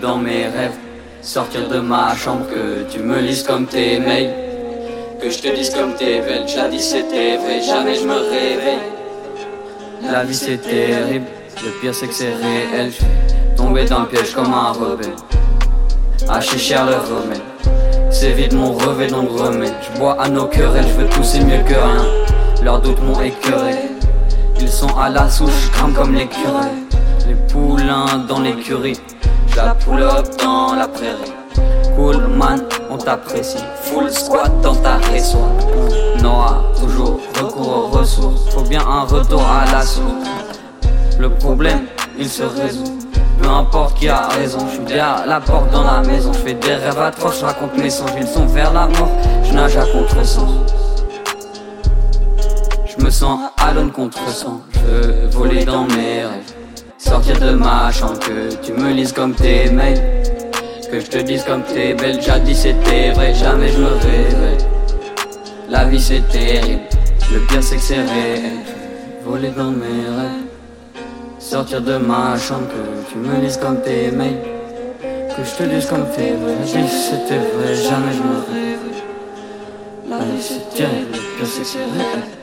dans mes rêves. Sortir de ma chambre, que tu me lises comme tes mails. Que je te dise comme t'es belle, jadis c'était vrai, jamais je me réveille. La vie c'est terrible, le pire c'est que c'est réel. Tomber dans le piège comme un rebelle. Haché cher le remède. C'est vite mon revêt donc remède. Je bois à nos querelles, je veux tousser mieux que rien. Leurs doutes m'ont écœuré. Ils sont à la souche, crame comme les curés. Les poulains dans l'écurie. La pull up dans la prairie. Cool man, on t'apprécie. Full squat dans ta réseau. Noah, toujours recours aux ressources. Faut bien un retour à la source. Le problème, il se résout. Peu importe qui a raison, je suis derrière la porte dans la maison. Je fais des rêves atroces, je raconte mes songes, ils sont vers la mort. Je nage à contre-sens. Je me sens à l'homme contre-sens. Je veux voler dans mes rêves. Sortir de ma chambre, que tu me lises comme tes mails. Que je te dise comme t'es belle, jadis c'était vrai, jamais je me réveille. La vie c'est terrible, le pire c'est que c'est réel. Voler dans mes rêves. Sortir de ma chambre, que tu me lises comme tes mails. Que je te dise comme t'es vrai, jadis c'était vrai, jamais je me réveille. La vie c'est terrible, le pire c'est que c'est.